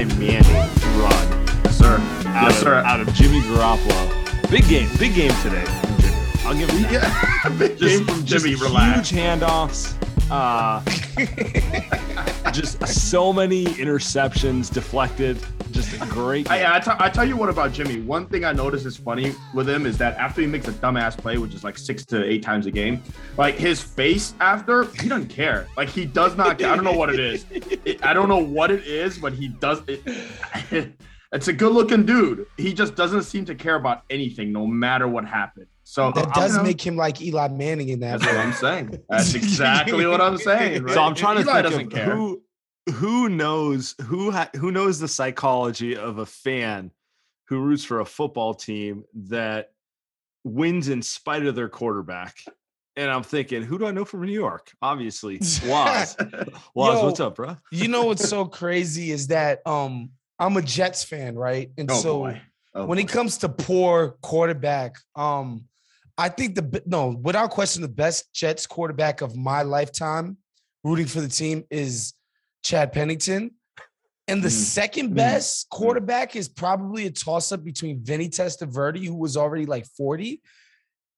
Eli Manning run sir. out, Yes, of, sir. out of Jimmy Garoppolo. Big game, big game today. I'll give him that. Yeah, big game from just Jimmy. Relax. Huge handoffs. Uh, just so many interceptions deflected. Just a great. I, game. I, t- I tell you what about Jimmy. One thing I notice is funny with him is that after he makes a dumbass play, which is like six to eight times a game, like his face after, he doesn't care. Like he does not care. I don't know what it is. It- I don't know what it is, but he does it. It's a good looking dude. He just doesn't seem to care about anything, no matter what happened. So That I'm does gonna- make him like Eli Manning in that. That's what I'm saying. That's exactly what I'm saying. Right? So I'm trying to Eli think doesn't of care. who who knows who ha- who knows the psychology of a fan who roots for a football team that wins in spite of their quarterback. And I'm thinking, who do I know from New York? Obviously, Wos. Wos, Yo, what's up, bro? You know what's so crazy is that um I'm a Jets fan, right? And Oh so. Oh, when boy. it comes to poor quarterback, um, I think the no, without question, the best Jets quarterback of my lifetime, rooting for the team, is Chad Pennington. And the Mm. second Mm. best quarterback is probably a toss-up between Vinny Testaverde, who was already like 40,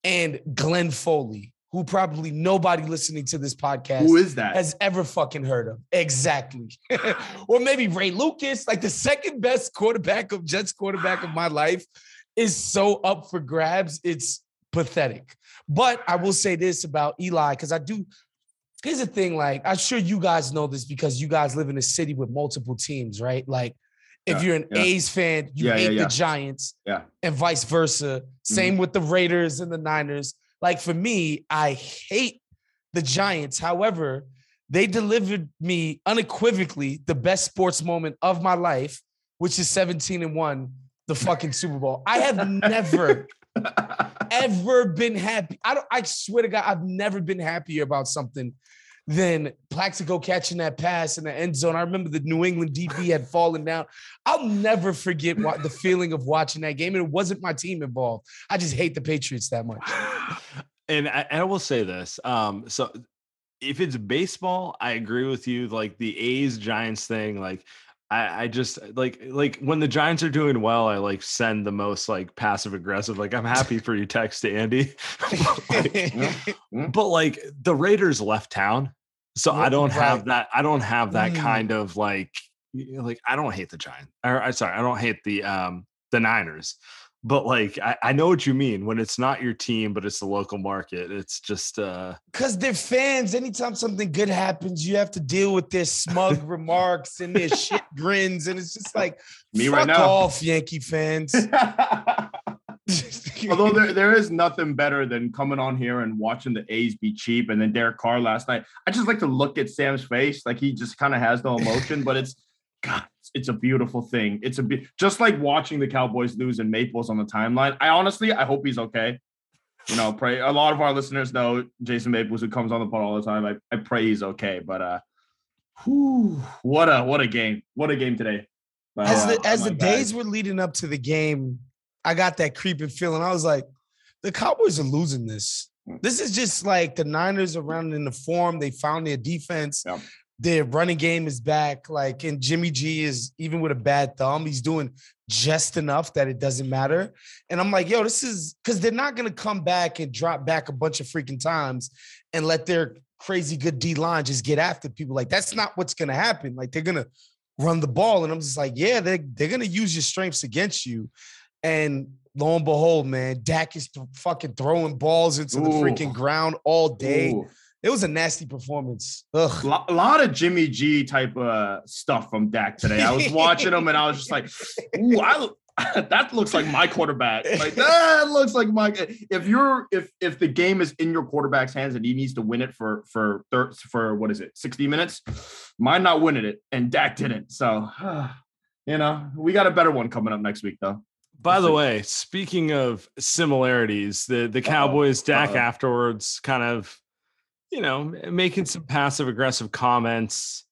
and Glenn Foley, who probably nobody listening to this podcast who is that? has ever fucking heard of. Exactly. or maybe Ray Lucas, like the second best quarterback of Jets quarterback of my life, is so up for grabs. It's pathetic. But I will say this about Eli, because I do. Here's the thing, like, I'm sure you guys know this because you guys live in a city with multiple teams, right? Like, if Yeah, you're an yeah. A's fan, you Yeah, hate the Giants, Yeah. Mm-hmm. and vice versa. Same with the Raiders and the Niners. Like for me, I hate the Giants. However, they delivered me unequivocally the best sports moment of my life, which is 17 and 1, the fucking Super Bowl. I have never ever been happy. I don't I swear to God, I've never been happier about something than Plaxico catching that pass in the end zone. I remember the New England DB had fallen down. I'll never forget what the feeling of watching that game. And it wasn't my team involved. I just hate the Patriots that much. and I, I will say this. Um, so if it's baseball, I agree with you. Like the A's Giants thing, like I, I just like like when the Giants are doing well, I like send the most like passive aggressive. Like I'm happy for you text to Andy. Like, but like the Raiders left town. So I don't have that. I don't have that Mm. kind of like like I don't hate the Giants. Or I'm sorry, I don't hate the um the Niners. But like I, I know what you mean when it's not your team, but it's the local market. It's just uh Because they're fans. Anytime something good happens, you have to deal with their smug remarks and their shit grins. And it's just like, Me fuck right now. off, Yankee fans. Although there, there is nothing better than coming on here and watching the A's be cheap, and then Derek Carr last night. I just like to look at Sam's face, like he just kind of has no emotion, but it's God, it's, a beautiful thing. It's a be- just like watching the Cowboys lose and Maples on the timeline. I honestly, I hope he's okay. You know, pray. A lot of our listeners know Jason Maples, who comes on the pod all the time. I, I pray he's okay, but uh, whew, what a what a game! What a game today! as Uh, the as the days were leading up to the game, I got that creeping feeling. I was like, the Cowboys are losing this. Mm. This is just like the Niners are running in the form. They found their defense. Yeah. Their running game is back. Like, and Jimmy G is even with a bad thumb, he's doing just enough that it doesn't matter. And I'm like, yo, this is because they're not gonna come back and drop back a bunch of freaking times and let their crazy good D line just get after people. Like, that's not what's gonna happen. Like, they're gonna run the ball. And I'm just like, yeah, they're, they're going to use your strengths against you. And lo and behold, man, Dak is th- fucking throwing balls into the freaking ground all day. Ooh. It was a nasty performance. Ugh. A lot of Jimmy G type of stuff from Dak today. I was watching him and I was just like, Ooh, I, that looks like my quarterback. Like that looks like my. If you're if if the game is in your quarterback's hands and he needs to win it for for thir- for what is it, sixty minutes, mine not winning it and Dak didn't. So, you know, we got a better one coming up next week though. By the way, speaking of similarities, the the Cowboys Dak Uh-oh. afterwards kind of, you know, making some passive aggressive comments,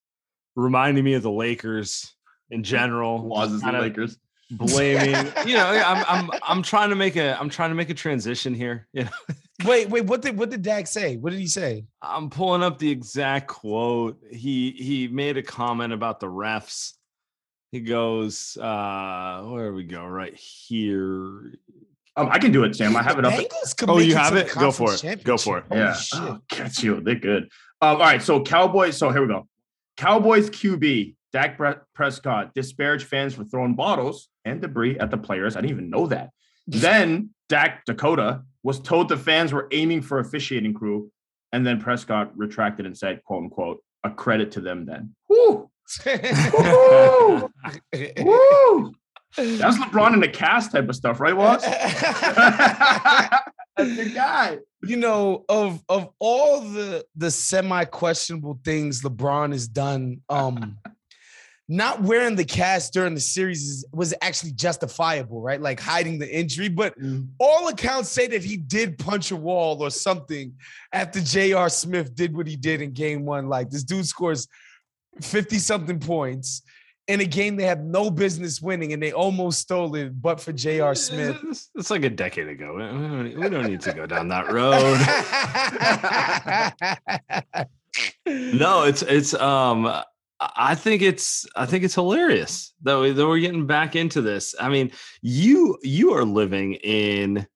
reminding me of the Lakers in general. Just the Lakers. blaming. you know, I'm I'm I'm trying to make a I'm trying to make a transition here. You know, Wait, wait, what did what did Dak say? What did he say? I'm pulling up the exact quote. He he made a comment about the refs. He goes, uh, where we go? Right here. Um, I can do it, Sam. I have it up. Oh, you have it? Go for it. Go for it. yeah. shit. Oh, catch you. They're good. Um, all right. So Cowboys. So here we go. Cowboys QB Dak Prescott disparaged fans for throwing bottles and debris at the players. I didn't even know that. then Dak Dakota was told the fans were aiming for officiating crew, and then Prescott retracted and said, "quote unquote," a credit to them. Then. Woo! Woo! Woo! That's LeBron in the cast type of stuff, right, Wos? That's the guy. you know, of of all the the semi questionable things LeBron has done, um, not wearing the cast during the series is, was actually justifiable, right? Like hiding the injury, but all accounts say that he did punch a wall or something after J.R. Smith did what he did in game one. Like this dude scores 50 something points in a game they have no business winning and they almost stole it, but for J.R. Smith. It's, it's like a decade ago. We don't, we don't need to go down that road. no, it's it's um I- think it's I think it's hilarious that, we, that we're getting back into this. I mean, you you are living in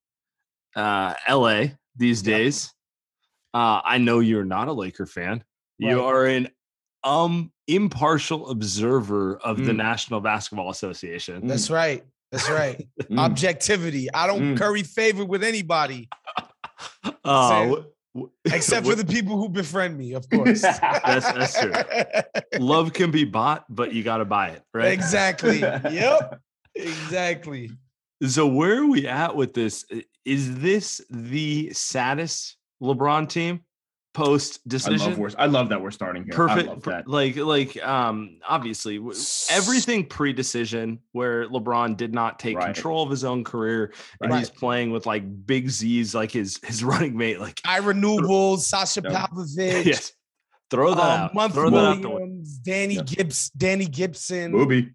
uh LA these days. Uh I know you're not a Laker fan. You are an um impartial observer of the Mm. National Basketball Association. That's right. That's right. Mm. Objectivity. I don't Mm. curry favor with anybody Uh, Sam. wh- wh- except for the people who befriend me, of course. That's- that's true. love can be bought, but you got to buy it, right? Exactly. Yep. Exactly. So where are we at with this? Is this the saddest LeBron team post I decision? love, we're, I love that we're starting here. I Perfect. love per- that. Like, like, um, obviously, everything pre-decision where LeBron did not take Right. control of his own career, and Right. he's playing with like big Z's, like his his running mate. Like, Ira Newble, Sasha Yep. Pavlovich, yes, throw that um, out. Month Throw that out the window. Williams, Danny Yep. Gibbs, Danny Gibson. Booby.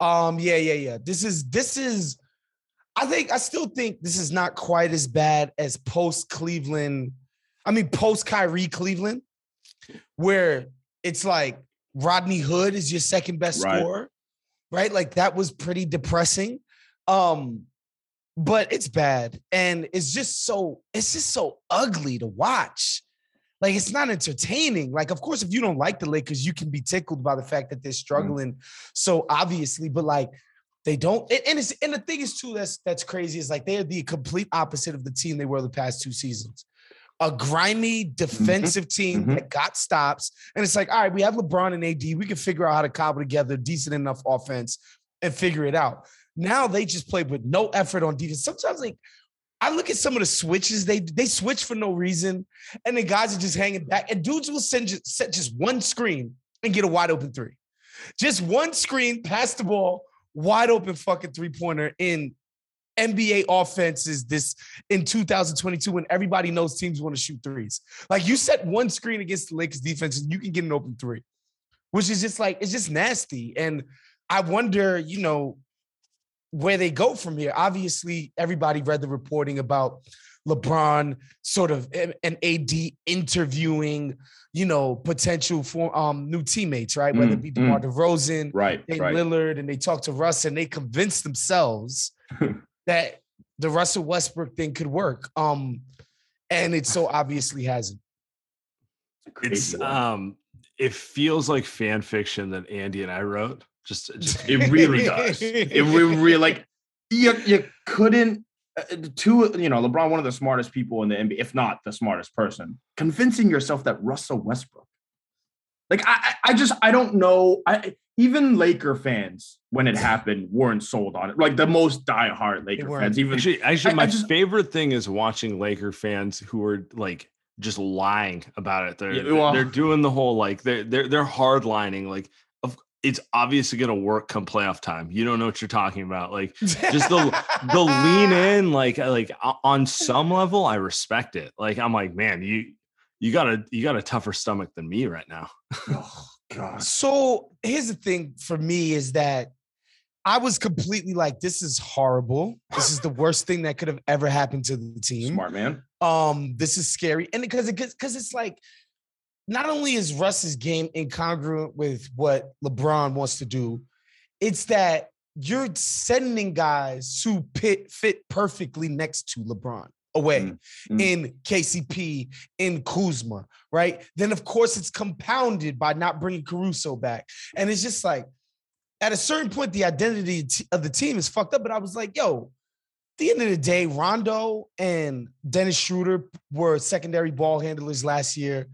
Um, yeah, yeah, yeah. This is this is I think I still think this is not quite as bad as post Cleveland. I mean, post Kyrie Cleveland, where it's like Rodney Hood is your second best Right. scorer, right? Like that was pretty depressing. Um, but it's bad, and it's just so it's just so ugly to watch. Like it's not entertaining. Like, of course, if you don't like the Lakers, you can be tickled by the fact that they're struggling so obviously, but like they don't. And, and it's and the thing is too that's that's crazy is like they're the complete opposite of the team they were the past two seasons. A grimy defensive team mhm. that got stops, and it's like, all right, we have LeBron and AD. We can figure out how to cobble together decent enough offense and figure it out. Now they just play with no effort on defense. Sometimes like I look at some of the switches they they switch for no reason, and the guys are just hanging back. And dudes will send just set just one screen and get a wide open three, just one screen, pass the ball, wide open fucking three pointer in NBA offenses this in 2022 when everybody knows teams want to shoot threes. Like you set one screen against the Lakers defense and you can get an open three, which is just like it's just nasty. And I wonder, you know, where they go from here. Obviously, everybody read the reporting about LeBron sort of an AD interviewing, you know, potential for um new teammates, right? Whether it be Mm, DeMar DeRozan, Right. Right. Lillard, and they talked to Russ and they convinced themselves that the Russell Westbrook thing could work. Um, and it so obviously hasn't. It's um it feels like fan fiction that Andy and I wrote. Just, just It really does. It really like you you couldn't uh, two you know LeBron one of the smartest people in the NBA if not the smartest person convincing yourself that Russell Westbrook like I I I just I don't know I even Laker fans when it happened weren't sold on it like the most diehard Laker fans even actually, actually I- I my just- favorite thing is watching Laker fans who are like just lying about it. They're Yeah, they're- well- they're doing the whole like they're they're they're hard lining like it's obviously gonna work come playoff time. You don't know what you're talking about. Like just the the lean in like uh, like on some level i respect it like i'm like man you you got a you got a tougher stomach than me right now god So here's the thing for me is that I was completely like, this is horrible. This is the worst thing that could have ever happened to the team. smart man Um, this is scary. And because it because it's like not only is Russ's game incongruent with what LeBron wants to do, it's that you're sending guys who pit, fit perfectly next to LeBron away Mm, mm. in KCP, in Kuzma, right? Then, of course, it's compounded by not bringing Caruso back. And it's just like, at a certain point, the identity of the team is fucked up. But I was like, yo, at the end of the day, Rondo and Dennis Schroeder were secondary ball handlers last year.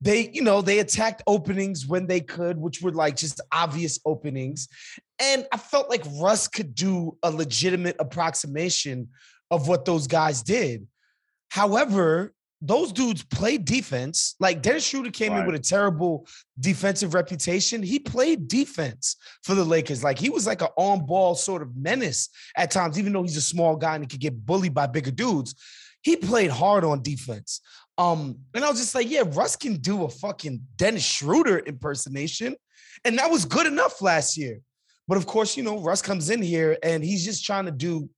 They, you know, they attacked openings when they could, which were like just obvious openings. And I felt like Russ could do a legitimate approximation of what those guys did. However, those dudes played defense. Like Dennis Schroeder came in with a terrible defensive reputation. He played defense for the Lakers. Like he was like an on-ball sort of menace at times, even though he's a small guy and he could get bullied by bigger dudes. He played hard on defense. Um, and I was just like, yeah, Russ can do a fucking Dennis Schroeder impersonation. And that was good enough last year. But of course, you know, Russ comes in here and he's just trying to do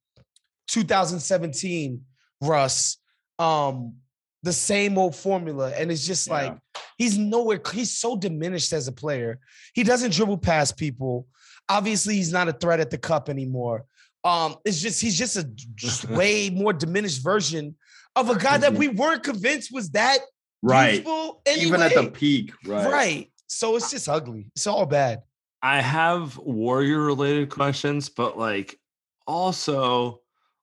2017 Russ, um, the same old formula. And it's just like he's nowhere, he's so diminished as a player. He doesn't dribble past people. Obviously, he's not a threat at the cup anymore. Um, it's just he's just a just way more diminished version of a guy that we weren't convinced was that right useful even at the peak right right. So it's just ugly. It's all bad. i have warrior related questions but like also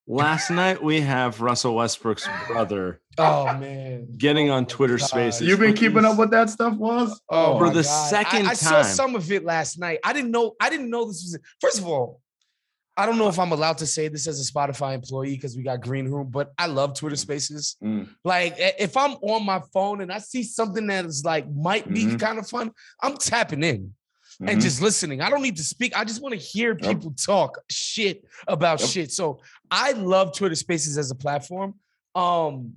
last night we have russell westbrook's brother Oh man. getting Oh on my twitter God. spaces you've been for keeping up with that stuff was Oh, For the God. second I, I saw some of it last night. I didn't know. I didn't know this was. First of all, I don't know if I'm allowed to say this as a Spotify employee because we got Green Room, but I love Twitter Spaces. Mm. Like if I'm on my phone and I see something that is like might be Mhm. kind of fun, I'm tapping in Mhm. and just listening. I don't need to speak. I just want to hear Yep. people talk shit about Yep. shit. So I love Twitter Spaces as a platform. Um,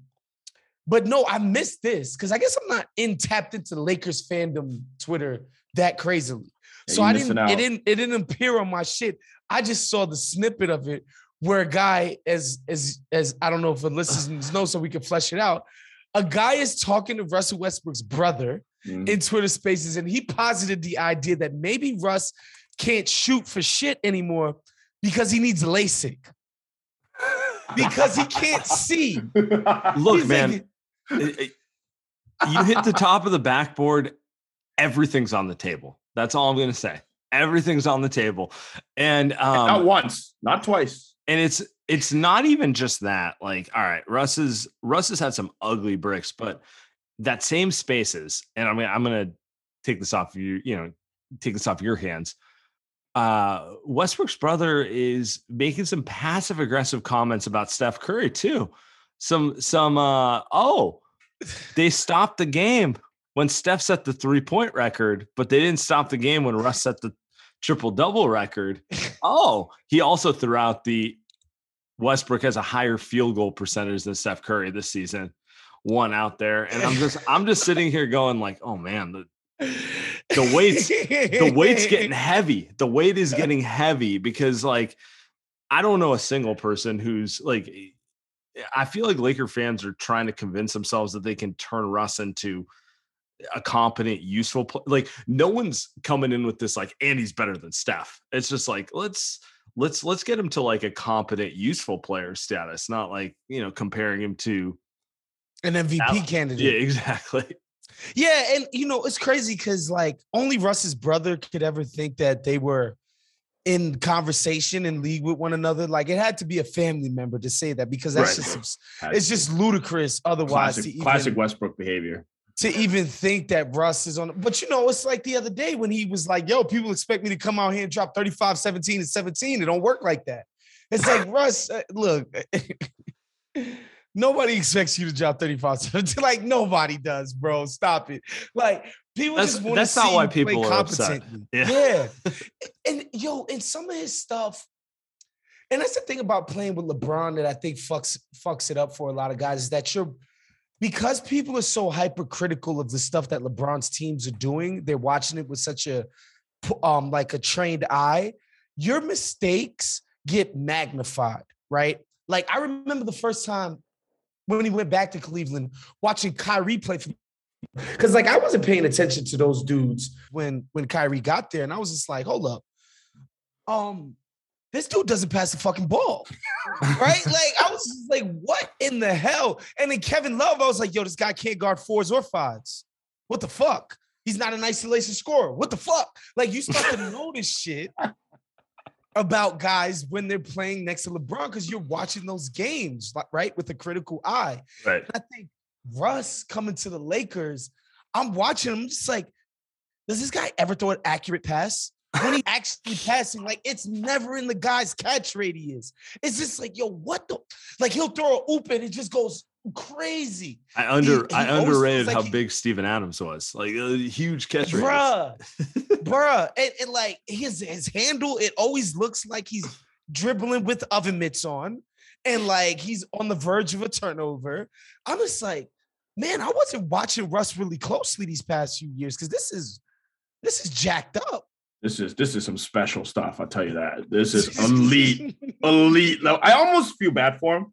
but no, I missed this because I guess I'm not in tapped into Lakers fandom Twitter that crazily. Yeah, so I didn't. out. It didn't. It didn't appear on my shit. I just saw the snippet of it where a guy, as as as I don't know if the listeners know, so we can flesh it out. A guy is talking to Russell Westbrook's brother Mhm. in Twitter Spaces, and he posited the idea that maybe Russ can't shoot for shit anymore because he needs LASIK because he can't see. look He's man like, it- it- you hit the top of the backboard everything's on the table. That's all i'm going to say. Everything's on the table. And not um once not twice. and it's it's not even just that like all right russ is russ has had some ugly bricks but that same spaces and i mean i'm going to take this off you you know take this off your hands uh westbrook's brother is making some passive aggressive comments about steph curry too some some uh oh they stopped the game when Steph set the three point record, but they didn't stop the game when Russ set the triple double record. Oh, he also threw out the Westbrook has a higher field goal percentage than Steph Curry this season. One out there, and I'm just I'm just sitting here going like, oh man, the, the weight's the weight's getting heavy. The weight is getting heavy because like I don't know a single person who's like I feel like Laker fans are trying to convince themselves that they can turn Russ into a competent, useful play. Like no one's coming in with this like, and he's better than Steph. It's just like let's let's let's get him to like a competent, useful player status, not like you know comparing him to an MVP candidate. Yeah, exactly. Yeah, and you know it's crazy because like only Russ's brother could ever think that they were in conversation and league with one another. Like it had to be a family member to say that because that's right. just it's just ludicrous. Otherwise, classic, even, classic Westbrook behavior to even think that Russ is on. But you know, it's like the other day when he was like, "Yo, people expect me to come out here and drop 35, 17, and 17. It don't work like that." It's like Russ, uh, look. nobody expects you to drop 35 Like nobody does, bro. Stop it. Like people that's, just want to see not why people are upset. Yeah. yeah. and yo, and some of his stuff, and that's the thing about playing with LeBron that I think fucks fucks it up for a lot of guys is that you're because people are so hypercritical of the stuff that LeBron's teams are doing, they're watching it with such a um like a trained eye. Your mistakes get magnified, right? Like I remember the first time when he went back to Cleveland, watching Kyrie play for because like I wasn't paying attention to those dudes when when Kyrie got there, and I was just like, hold up, um, this dude doesn't pass the fucking ball, right? like I was like, what in the hell? And then Kevin Love, I was like, yo, this guy can't guard fours or fives. What the fuck? He's not an isolation scorer. What the fuck? Like you start to notice shit about guys when they're playing next to LeBron because you're watching those games, right, with a critical eye. Right. And I think Russ coming to the Lakers, I'm watching him just like, does this guy ever throw an accurate pass? when he actually passing, like it's never in the guy's catch radius. It's just like, yo, what the like he'll throw a oop and it just goes crazy. I under he, he I underrated like, how big Steven Adams was. Like a huge catch. Bruh. bruh. And, and like his his handle, it always looks like he's dribbling with oven mitts on and like he's on the verge of a turnover. I'm just like, man, I wasn't watching Russ really closely these past few years because this is this is jacked up. This is this is some special stuff. I'll tell you that. This is elite, elite. I almost feel bad for him.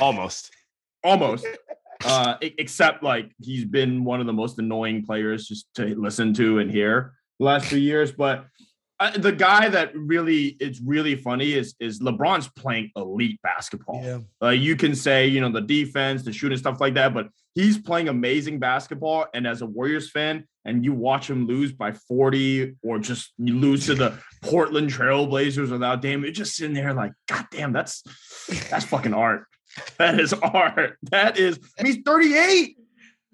Almost, almost. Uh, except like he's been one of the most annoying players just to listen to and hear the last few years. But uh, the guy that really it's really funny is is LeBron's playing elite basketball. Yeah. Uh, you can say you know the defense, the shooting stuff like that, but he's playing amazing basketball. And as a Warriors fan, and you watch him lose by 40 or just you lose to the Portland Trailblazers without Dame, you're just sitting there like, God damn, that's that's fucking art. That is art. That is. I mean, he's 38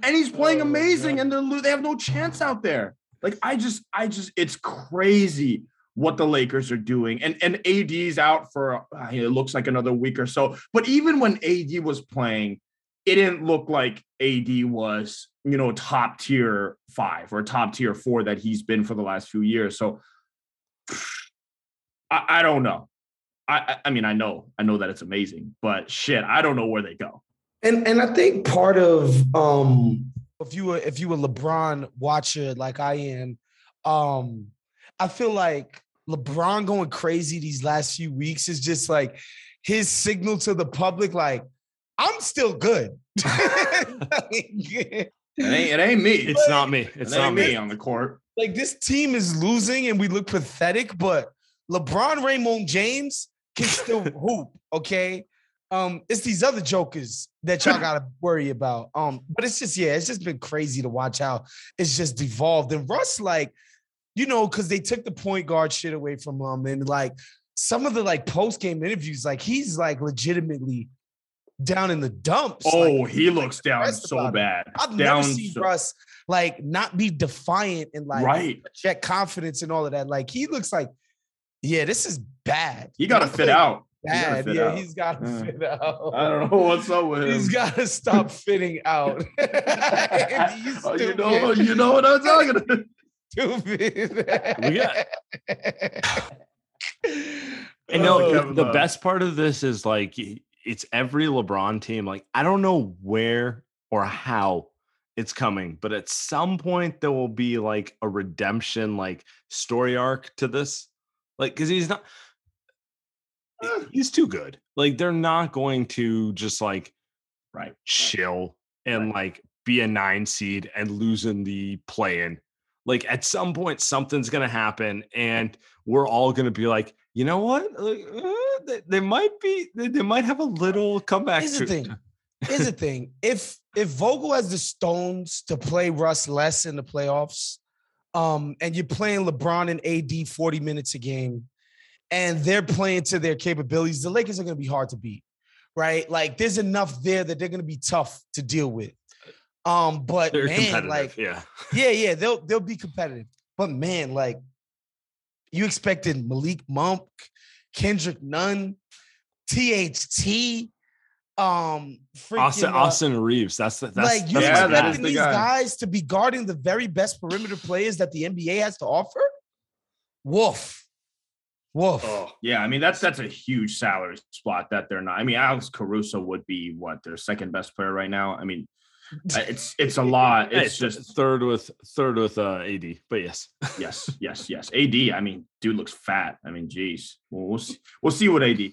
and he's playing oh, amazing, and they're they have no chance out there. Like I just, I just, it's crazy what the Lakers are doing. And and AD's out for uh, it looks like another week or so. But even when AD was playing, it didn't look like AD was, you know, top tier five or top tier four that he's been for the last few years. So I, I don't know. I, I mean, I know, I know that it's amazing, but shit, I don't know where they go. And and I think part of um if you were if you were LeBron watcher like I am, um, I feel like LeBron going crazy these last few weeks is just like his signal to the public, like I'm still good. it ain't it ain't me. It's not me. It's it not me on the court. Like this team is losing and we look pathetic, but LeBron Raymond James can still hoop. Okay. Um, it's these other jokers that y'all gotta worry about. Um, but it's just yeah, it's just been crazy to watch how it's just devolved. And Russ, like, you know, because they took the point guard shit away from him, and like some of the like post game interviews, like he's like legitimately down in the dumps. Oh, like, he looks like, down so bad. I've down never seen so- Russ like not be defiant and like right. check confidence and all of that. Like he looks like, yeah, this is bad. He got to fit out bad. He yeah, out. he's got to uh, fit out. I don't know what's up with him. He's got to stop fitting out. oh, you know, you know what I'm talking about. Stupid. we got. And no, oh, the best part of this is like it's every LeBron team. Like I don't know where or how it's coming, but at some point there will be like a redemption, like story arc to this. Like, because he's not, he's too good. Like, they're not going to just like Right. chill and like be a nine seed and losing the play in. Like, at some point, something's going to happen, and we're all going to be like, you know what? Like, uh, they, they might be, they, they might have a little comeback. Here's the thing. Here's the thing. If if Vogel has the stones to play Russ less in the playoffs, um, and you're playing LeBron and AD 40 minutes a game, and they're playing to their capabilities, the Lakers are gonna be hard to beat, right? Like there's enough there that they're gonna be tough to deal with. Um, but They're man, like yeah. yeah, yeah, they'll they'll be competitive. But man, like you expected Malik Monk, Kendrick Nunn, THT, um, freaking, Austin, uh, Austin Reaves. That's the, that's, like you that's Yeah, my that guy. expecting the these guy. guys to be guarding the very best perimeter players that the NBA has to offer? Woof. Woof. Oh, Yeah, I mean that's that's a huge salary spot that they're not. I mean, Alex Caruso would be what their second best player right now. I mean, it's it's a lot. yeah, It's just third with third with uh, AD, but yes. yes, yes, yes. AD. I mean, dude looks fat. I mean, geez, we'll, we'll see. We'll see what AD.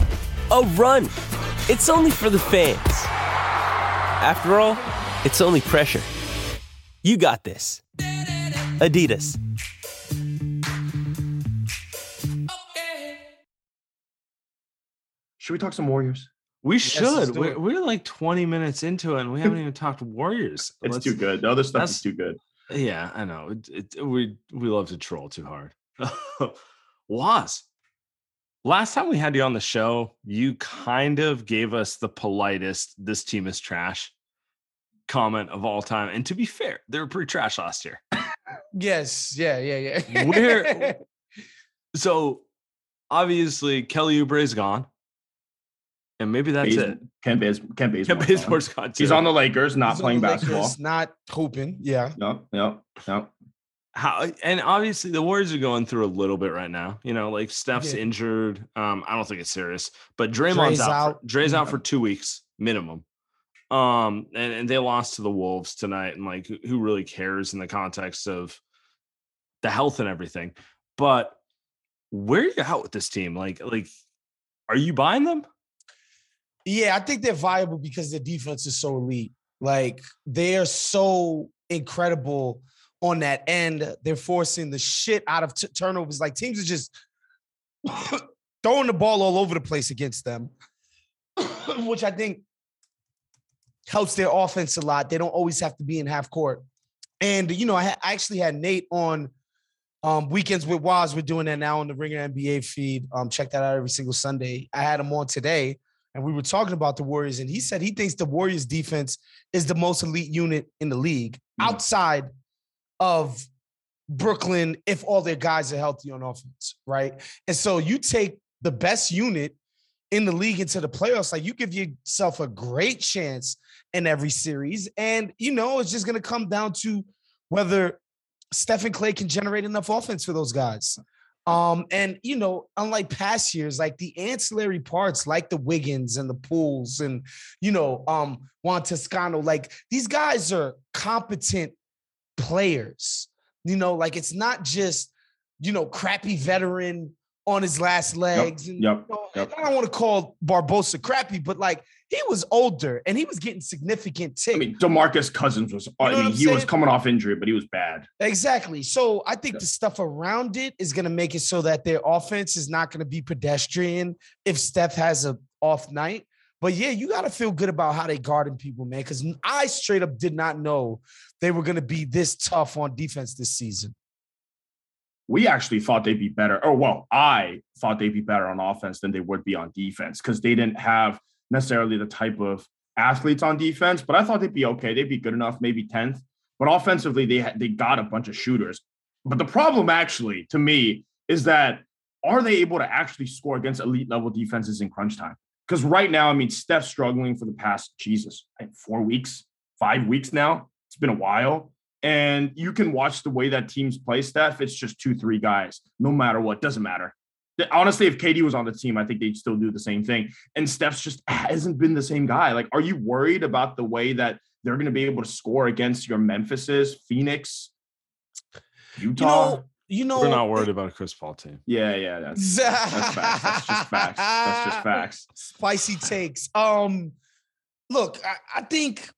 a run. It's only for the fans. After all, it's only pressure. You got this. Adidas. Should we talk some Warriors? We should. do We're, we're like 20 minutes into it and we haven't even talked Warriors. It's Let's- too good. The other stuff is too good. Yeah, I know. It, it, we we love to troll too hard. Wos last time we had you on the show, you kind of gave us the politest "this team is trash" comment of all time. And to be fair, they were pretty trash last year. Yes, yeah, yeah, yeah. Where- So obviously Kelly Oubre is gone, and maybe that's Baz- it. Ken Baz, Kent Bazemore. Kent Bazemore's gone too. He's on the Lakers, not He's playing the basketball. Lakers, not hooping. Yeah. No, no, no. How and obviously the Warriors are going through a little bit right now. You know, like Steph's Yeah. injured. Um, I don't think it's serious, but Draymond's Dre's out. out. For, Dre's out for two weeks minimum. Um, and, and they lost to the Wolves tonight, and like who- really cares in the context of the health and everything? But where are you at with this team? Like, like, are you buying them? Yeah, I think they're viable because their defense is so elite. Like they are so incredible on that end. They're forcing the shit out of t- turnovers. Like teams are just throwing the ball all over the place against them, which I think helps their offense a lot. They don't always have to be in half court. And you know, I, ha- I actually had Nate on um, weekends with Wos. We're doing that now on the Ringer NBA feed. Um, check that out every single Sunday. I had him on today, and we were talking about the Warriors, and he said he thinks the Warriors defense is the most elite unit in the league Mm. outside of Brooklyn if all their guys are healthy on offense, right? And so you take the best unit in the league into the playoffs, like you give yourself a great chance in every series. And you know, it's just gonna come down to whether Stephen Clay can generate enough offense for those guys. Um, and you know, unlike past years, like the ancillary parts, like the Wiggins and the Pools, and you know, um, Juan Toscano, like these guys are competent players. You know, like it's not just you know crappy veteran on his last legs. and yep, you know, yep. I don't want to call Barbosa crappy, but like he was older and he was getting significant tick. I mean, Demarcus Cousins was. Uh, know I mean, he was coming off injury, but he was bad. Exactly. So I think Yeah. the stuff around it is going to make it so that their offense is not going to be pedestrian if Steph has a off night. But yeah, you got to feel good about how they guarding people, man. Because I straight up did not know they were going to be this tough on defense this season. we actually thought they'd be better. Oh, well, I thought they'd be better on offense than they would be on defense because they didn't have necessarily the type of athletes on defense. But I thought they'd be okay. They'd be good enough, maybe tenth. But offensively, they they got a bunch of shooters. But the problem, actually, to me, is that are they able to actually score against elite level defenses in crunch time? Because right now, I mean, Steph's struggling for the past Jesus, like four weeks, five weeks now. It's been a while. And you can watch the way that teams play Steph. It's just two, three guys, no matter what. Doesn't matter. Honestly, if KD was on the team, I think they'd still do the same thing. And Steph's just hasn't been the same guy. Like, are you worried about the way that they're going to be able to score against your Memphises, Phoenix, You Utah? know, you know, We're not worried about a Chris Paul team. yeah, yeah, that's that's facts. That's just facts. That's just facts. Spicy takes. Um, look, I, I think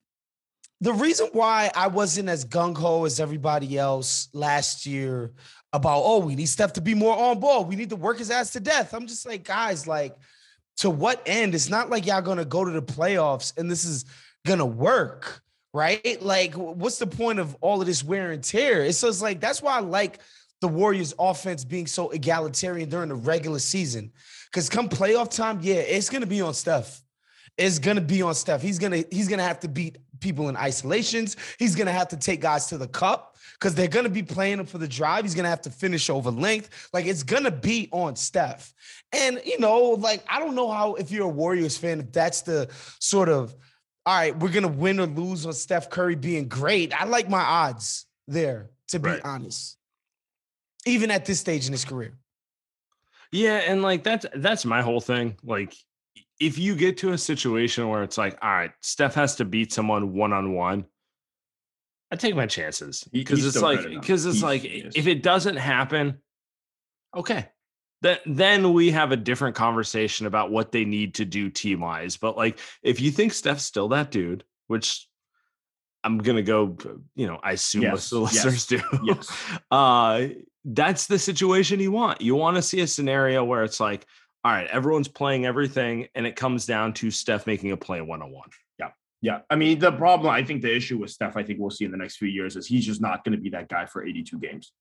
the reason why I wasn't as gung ho as everybody else last year about oh we need Steph to be more on ball, we need to work his ass to death. I'm just like guys, like to what end? It's not like y'all gonna go to the playoffs and this is gonna work, right? Like, what's the point of all of this wear and tear? It's just like that's why I like the Warriors' offense being so egalitarian during the regular season. Because come playoff time, yeah, it's gonna be on Steph. It's gonna be on Steph. He's gonna he's gonna have to beat people in isolations. He's gonna have to take guys to the cup because they're gonna be playing him for the drive. He's gonna have to finish over length. Like it's gonna be on Steph. And you know, like I don't know how if you're a Warriors fan, if that's the sort of all right, we're gonna win or lose on Steph Curry being great. I like my odds there, to be Right. honest. Even at this stage in his career. Yeah, and like that's that's my whole thing. Like if you get to a situation where it's like, all right, Steph has to beat someone one on one, I take my chances because it's like because it's He's- like he if it doesn't happen, okay. Then then we have a different conversation about what they need to do team wise. But like if you think Steph's still that dude, which I'm gonna go, you know, I assume Yes, most of the yes, listeners do. yes. uh that's the situation you want. You want to see a scenario where it's like, all right, everyone's playing everything, and it comes down to Steph making a play one on one. Yeah. Yeah. I mean, the problem, I think the issue with Steph, I think we'll see in the next few years is he's just not going to be that guy for 82 games.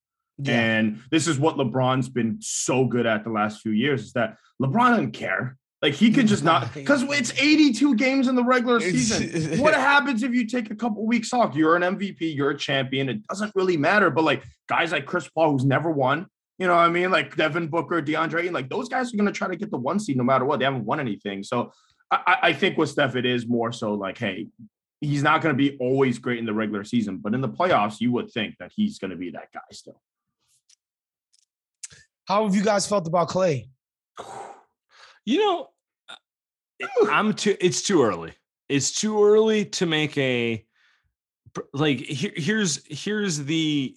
And this is what LeBron's been so good at the last few years is that LeBron doesn't care. Like he could just not because it's 82 games in the regular season. what happens if you take a couple weeks off? You're an MVP, you're a champion. It doesn't really matter. But like guys like Chris Paul, who's never won, you know what I mean? Like Devin Booker, DeAndre, like those guys are gonna try to get the one seed no matter what. They haven't won anything. So I, I- I think with Steph, it is more so like, hey, he's not gonna be always great in the regular season, but in the playoffs, you would think that he's gonna be that guy still. How have you guys felt about Clay? You know, it- I'm too. It's too early. It's too early to make a like. Here, here's here's the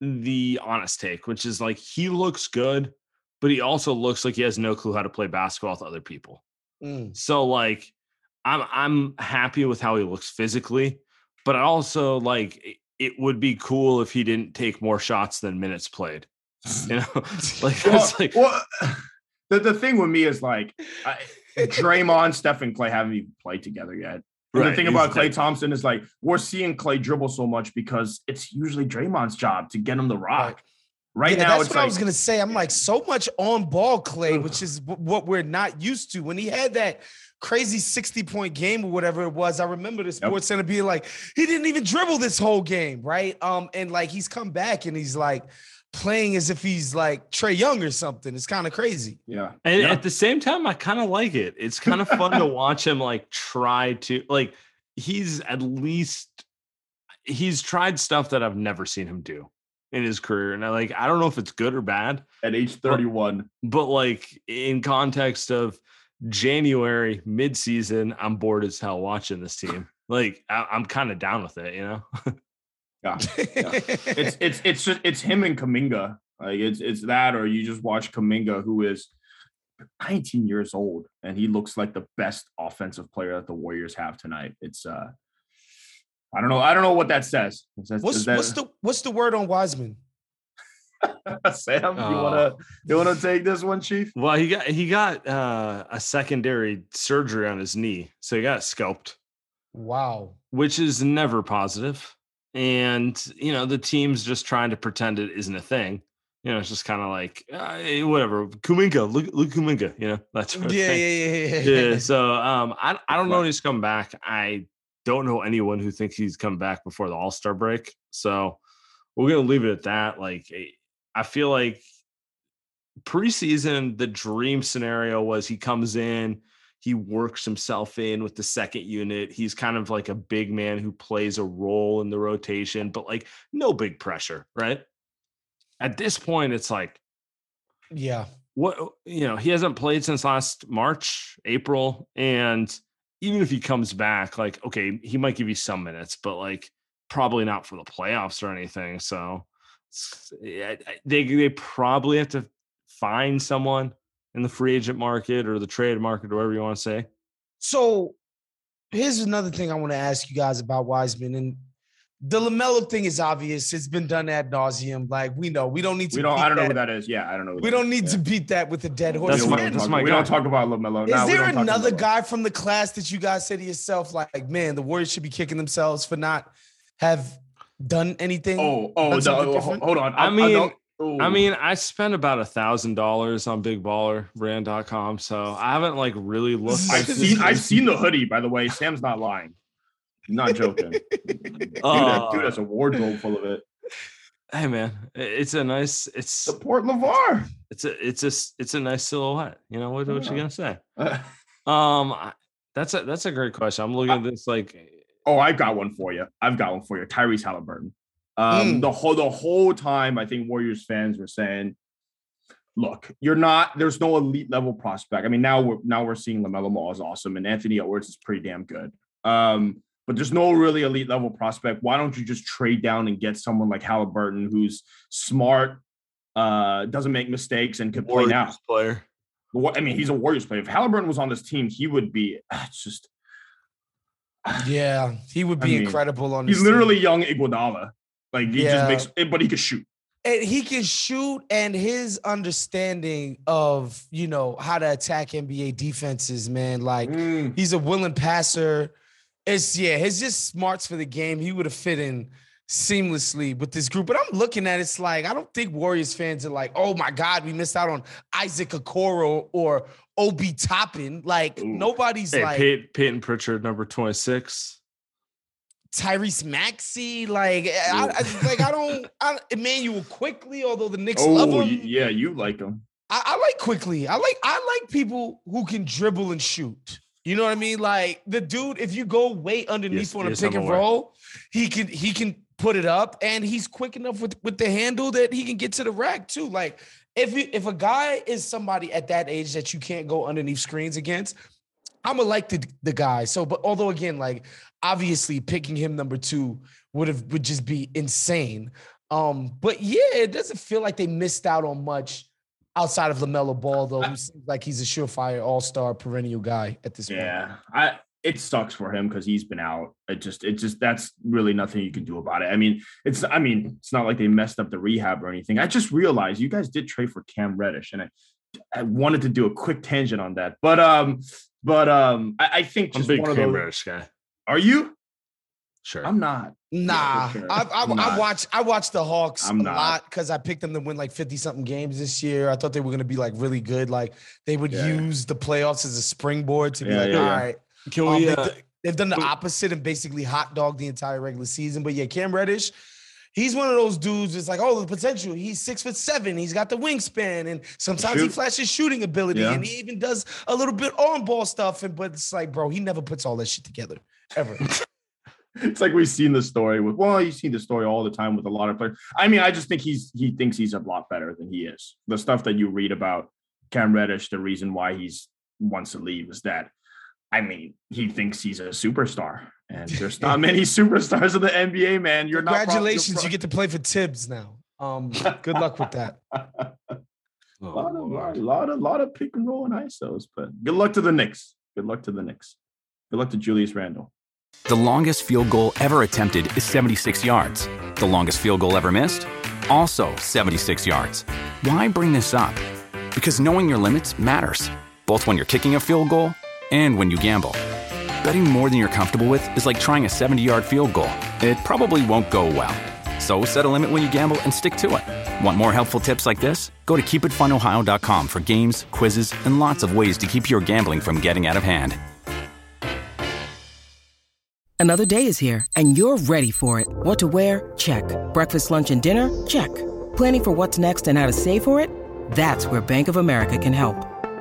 the honest take, which is like he looks good, but he also looks like he has no clue how to play basketball with other people. Mm. So like I'm I'm happy with how he looks physically, but I also like it- would be cool if he didn't take more shots than minutes played. You know, like Well, that's like well, the, the thing with me is like I, Draymond, Steph, and Clay haven't even played together yet. And the Right, thing about Clay. Thompson is like we're seeing Clay dribble so much because it's usually Draymond's job to get him the rock. Right, yeah, now, that's what like I was gonna say. I'm like so much on ball Clay, which is wh- what we're not used to. When he had that crazy 60 point game or whatever it was, I remember the Sports Center being like, he didn't even dribble this whole game, right? Um, and like he's come back and he's like playing as if he's like Trae Young or something. It's kind of crazy. yeah, And yeah. at the same time, I kind of like it. It's kind of fun to watch him like try to like he's at least he's tried stuff that I've never seen him do. in his career. And I like I don't know if it's good or bad, At age 31. but like in context of January midseason, I'm bored as hell watching this team. Like I, I'm kind of down with it, you know. Yeah. it's it's it's just it's him and Kuminga. Like it's it's that, or you just watch Kuminga, who is 19 years old, and he looks like the best offensive player that the Warriors have tonight. It's uh, I don't know, I don't know what that says. That- What's that- what's the what's the word on Wiseman? Sam? You Oh. wanna you wanna take this one, Chief? Well, he got he got uh, a secondary surgery on his knee, so he got scalped. Wow. which is never positive. And you know, the team's just trying to pretend it isn't a thing. You know, it's just kind of like uh, whatever. Kuminga, look, look, Kuminga. You know, that's Yeah, yeah, yeah, yeah. yeah. So, um, I I don't know when he's come back. I don't know anyone who thinks he's come back before the All Star break. So, we're gonna leave it at that. Like, eh, I feel like preseason, the dream scenario was he comes in, he works himself in with the second unit. He's kind of like a big man who plays a role in the rotation, but like no big pressure, right? At this point, it's like, Yeah. what uh, you know, he hasn't played since last March, April, and even if he comes back, like, okay, he might give you some minutes, but like probably not for the playoffs or anything. So yeah, they they probably have to find someone in the free agent market or the trade market, or whatever you want to say. So here's another thing I want to ask you guys about Wiseman. And the LaMelo thing is obvious. It's been done ad nauseum. Like we know. We don't need to We don't. beat I don't know that. who that is. Yeah, I don't know. Who We don't is. need Yeah. to beat that with a dead horse. That's We my- don't that's talk- my We don't talk about Lamelo. Is Nah, there another guy from the class that you guys say to yourself, like, man, the Warriors should be kicking themselves for not have done anything? Oh, oh, Done the, oh, hold on. I mean- I ooh. mean, I spent about a thousand dollars on bigballerbrand.com, so I haven't like really looked. I've seen I've seen the hoodie. By the way, Sam's not lying. I'm not joking. dude, that, Oh. dude has a wardrobe full of it. Hey man, it's a nice. It's Support Lavar. it's a it's a s- it's a nice silhouette. You know what what you Yeah. gonna say? Um, I- that's a that's a great question. I'm looking at this like oh, I've got one for you. I've got one for you. Tyrese Halliburton. Um, Mm. the whole the whole time, I think Warriors fans were saying, "Look, you're not. There's no elite level prospect. I mean, now we're now we're seeing Lamelo Ball is awesome, and Anthony Edwards is pretty damn good. Um, but there's no really elite level prospect. Why don't you just trade down and get someone like Halliburton, who's smart, uh, doesn't make mistakes, and could play now? Player. I mean, he's a Warriors player. If Halliburton was on this team, he would be. It's just yeah, he would I be mean, incredible on. he's this team. He's literally young Iguodala. Like he Yeah. just makes, but he could shoot. and he can shoot and his understanding of you know how to attack NBA defenses, man. Like Mm. he's a willing passer. It's yeah, his just smarts for the game. He would have fit in seamlessly with this group. But I'm looking at it, it's like I don't think Warriors fans are like, oh my God, we missed out on Isaac Okoro or Obi Toppin. Like Ooh. nobody's Hey, like Pey- Payton Pritchard, number twenty six. Tyrese Maxey. Like eh, I, I like I don't I, Immanuel Quickley, although the Knicks Oh love him. yeah, you like him. I, I like Quickley. I like I like people who can dribble and shoot. You know what I mean? Like the dude, if you go way underneath Yes, on a yes, pick I'm and aware. roll, he can he can put it up, and he's quick enough with with the handle that he can get to the rack too. Like if you, if a guy is somebody at that age that you can't go underneath screens against, I'm gonna like the the guy. So, but although again, like obviously picking him number two would have would just be insane. Um, but yeah, it doesn't feel like they missed out on much outside of Lamelo Ball, though. Who seems like he's a surefire All Star perennial guy at this point. Yeah, I. It sucks for him because he's been out. It just, it just, that's really nothing you can do about it. I mean, it's, I mean, it's not like they messed up the rehab or anything. I just realized you guys did trade for Cam Reddish, and I, I wanted to do a quick tangent on that, but um, but um, I, I think I'm a big one of Cam those. Reddish guy. Are you? Sure. I'm not. Nah, sure. I, I, I'm I watch I watched the Hawks I'm a not. lot because I picked them to win like 50 something games this year. I thought they were gonna be like really good. Like they would Yeah. use the playoffs as a springboard to be Yeah, like, yeah, all yeah. right. Can Um, we? they, uh, they've done the opposite and basically hot dog the entire regular season. But yeah, Cam Reddish, he's one of those dudes. It's like, oh, the potential. He's six foot seven. He's got the wingspan, and sometimes he flashes shooting ability, Yeah. and he even does a little bit on ball stuff. And but it's like, bro, he never puts all that shit together ever. it's like we've seen the story with well, you see the story all the time with a lot of players. I mean, I just think he's he thinks he's a lot better than he is. The stuff that you read about Cam Reddish, the reason why he's wants to leave is that I mean, he thinks he's a superstar. And there's not many superstars in the NBA, man. You're Congratulations, not you get to play for Thibs now. Um, good luck with that. a lot of lot, lot of lot of pick and roll and ISOs, but good luck to the Knicks. Good luck to the Knicks. Good luck to Julius Randle. The longest field goal ever attempted is 76 yards. The longest field goal ever missed? Also 76 yards. Why bring this up? Because knowing your limits matters, both when you're kicking a field goal and when you gamble. Betting more than you're comfortable with is like trying a 70 yard field goal. It probably won't go well. So set a limit when you gamble and stick to it. Want more helpful tips like this? Go to keepitfunohio.com for games, quizzes, and lots of ways to keep your gambling from getting out of hand. Another day is here, and you're ready for it. What to wear? Check. Breakfast, lunch, and dinner? Check. Planning for what's next and how to save for it? That's where Bank of America can help.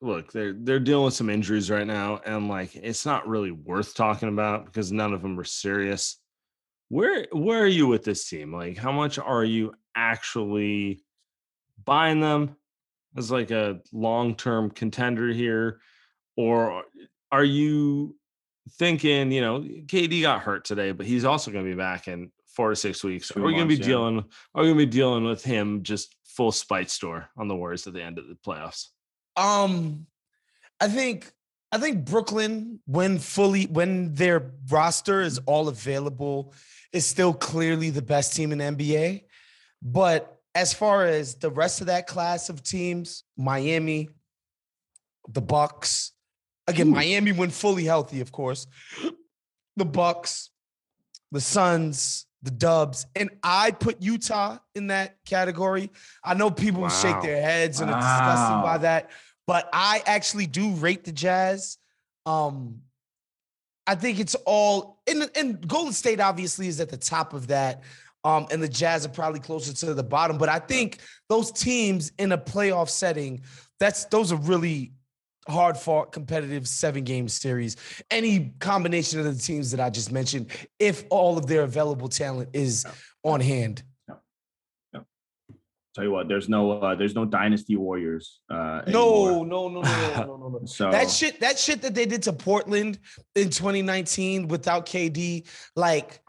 look, they're they're dealing with some injuries right now, and like it's not really worth talking about because none of them are serious. Where where are you with this team? Like, how much are you actually buying them as like a long term contender here, or are you thinking, you know, KD got hurt today, but he's also going to be back in four to six weeks. Two are we going to be yeah. dealing? Are we going to be dealing with him just full spite store on the Warriors at the end of the playoffs? Um, I think I think Brooklyn, when fully when their roster is all available, is still clearly the best team in the NBA. But as far as the rest of that class of teams, Miami, the Bucks, again, Miami when fully healthy, of course, the Bucks, the Suns, the Dubs, and I put Utah in that category. I know people will shake their heads and are disgusted by that, but I actually do rate the Jazz. Um, I think it's all and, and Golden State obviously is at the top of that. Um, and the Jazz are probably closer to the bottom. But I think those teams in a playoff setting, that's those are really hard fought competitive seven game series. Any combination of the teams that I just mentioned, if all of their available talent is on hand. Tell you what, there's no uh, there's no dynasty warriors. Uh, No, no, no, no, no, no, no, no. So That shit, that shit that they did to Portland in 2019 without KD, like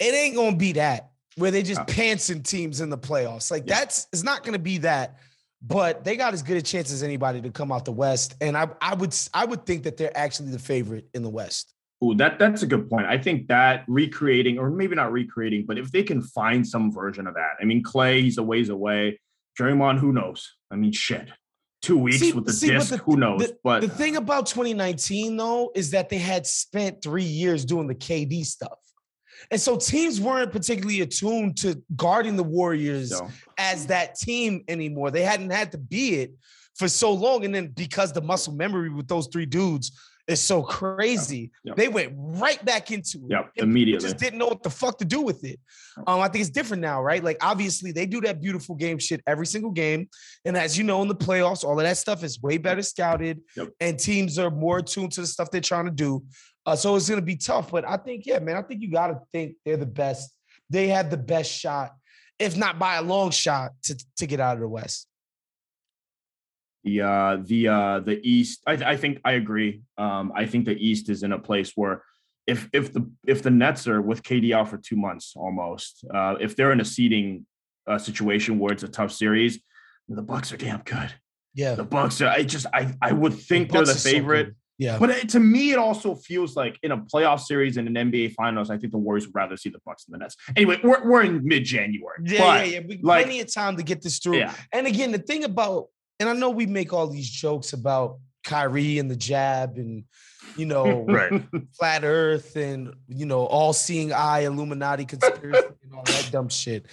it ain't gonna be that where they just No. pantsing teams in the playoffs. Like Yeah. that's it's not gonna be that. But they got as good a chance as anybody to come out the West, and I, I would, I would think that they're actually the favorite in the West. Ooh, that that's a good point. I think that recreating, or maybe not recreating, but if they can find some version of that. I mean, Clay, he's a ways away. Draymond, who knows? I mean, shit. Two weeks See- with the see, disc, the- who knows? the- but The thing about 2019 though is that they had spent three years doing the KD stuff. And so teams weren't particularly attuned to guarding the Warriors so, as that team anymore. They hadn't had to be it for so long. And then because the muscle memory with those three dudes is so crazy, Yep. they went right back into it. Yep, immediately. Just didn't know what the fuck to do with it. Um, I think it's different now, right? Like obviously they do that beautiful game shit every single game. And as you know, in the playoffs, all of that stuff is way better scouted, Yep. and teams are more attuned to the stuff they're trying to do. Uh, so it's gonna be tough. But I think, yeah, man, I think you gotta think they're the best. They have the best shot, if not by a long shot, to, to get out of the West. The uh the uh the east I, I think i agree um i think the east is in a place where if if the if the nets are with kd out for two months almost uh if they're in a seeding uh, situation where it's a tough series the bucks are damn good Yeah. the bucks are i just i i would think they're the are so favorite. Yeah. but it, to me it also feels like in a playoff series and an nba finals i think the warriors would rather see the bucks than the nets anyway we're, we're in mid-january Yeah, but, yeah, yeah. We, like- plenty of time to get this through. yeah And again, the thing about, and I know we make all these jokes about Kyrie and the jab and you know Right. flat earth and you know all-seeing eye illuminati conspiracy and all that dumb shit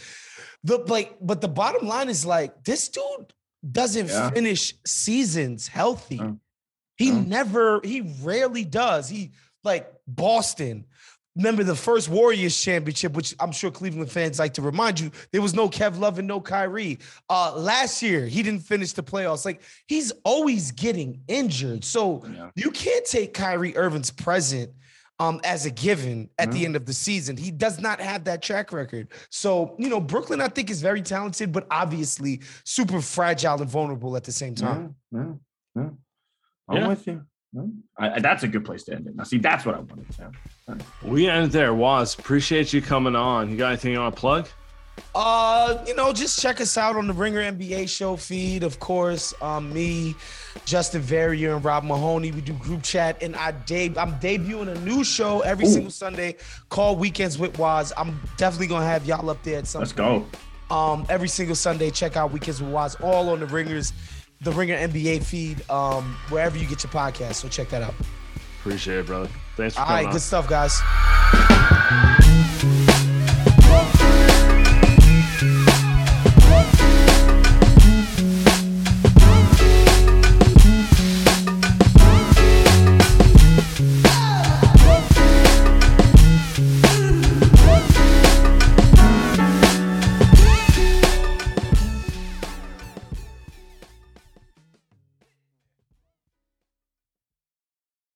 the like but the bottom line is like this dude doesn't Yeah. finish seasons healthy No. he No. never he rarely does he like boston remember the first warriors championship which i'm sure cleveland fans like to remind you there was no kev love and no kyrie uh last year he didn't finish the playoffs like he's always getting injured so Yeah. you can't take Kyrie Irving's present um, as a given at the end of the season. He does not have that track record. So, you know, Brooklyn, I think, is very talented, but obviously super fragile and vulnerable at the same time. Yeah, yeah, yeah. I'm Yeah. with you. Yeah. I, I- that's a good place to end it. Now, see, that's what I wanted. Yeah. We end there. Wos, appreciate you coming on. You got anything you want to plug? Uh, you know, just check us out on the Ringer NBA show feed. Of course, um, me, Justin Verrier, and Rob Mahoney. We do group chat, and I deb- I'm debuting a new show every Ooh. single Sunday called Weekends with Wos. I'm definitely gonna have y'all up there at some Let's point. go. Um, every single Sunday, check out Weekends with Wos, all on the Ringers, the Ringer NBA feed, um, wherever you get your podcast. So check that out. Appreciate it, brother. Thanks for All right, on. good stuff, guys.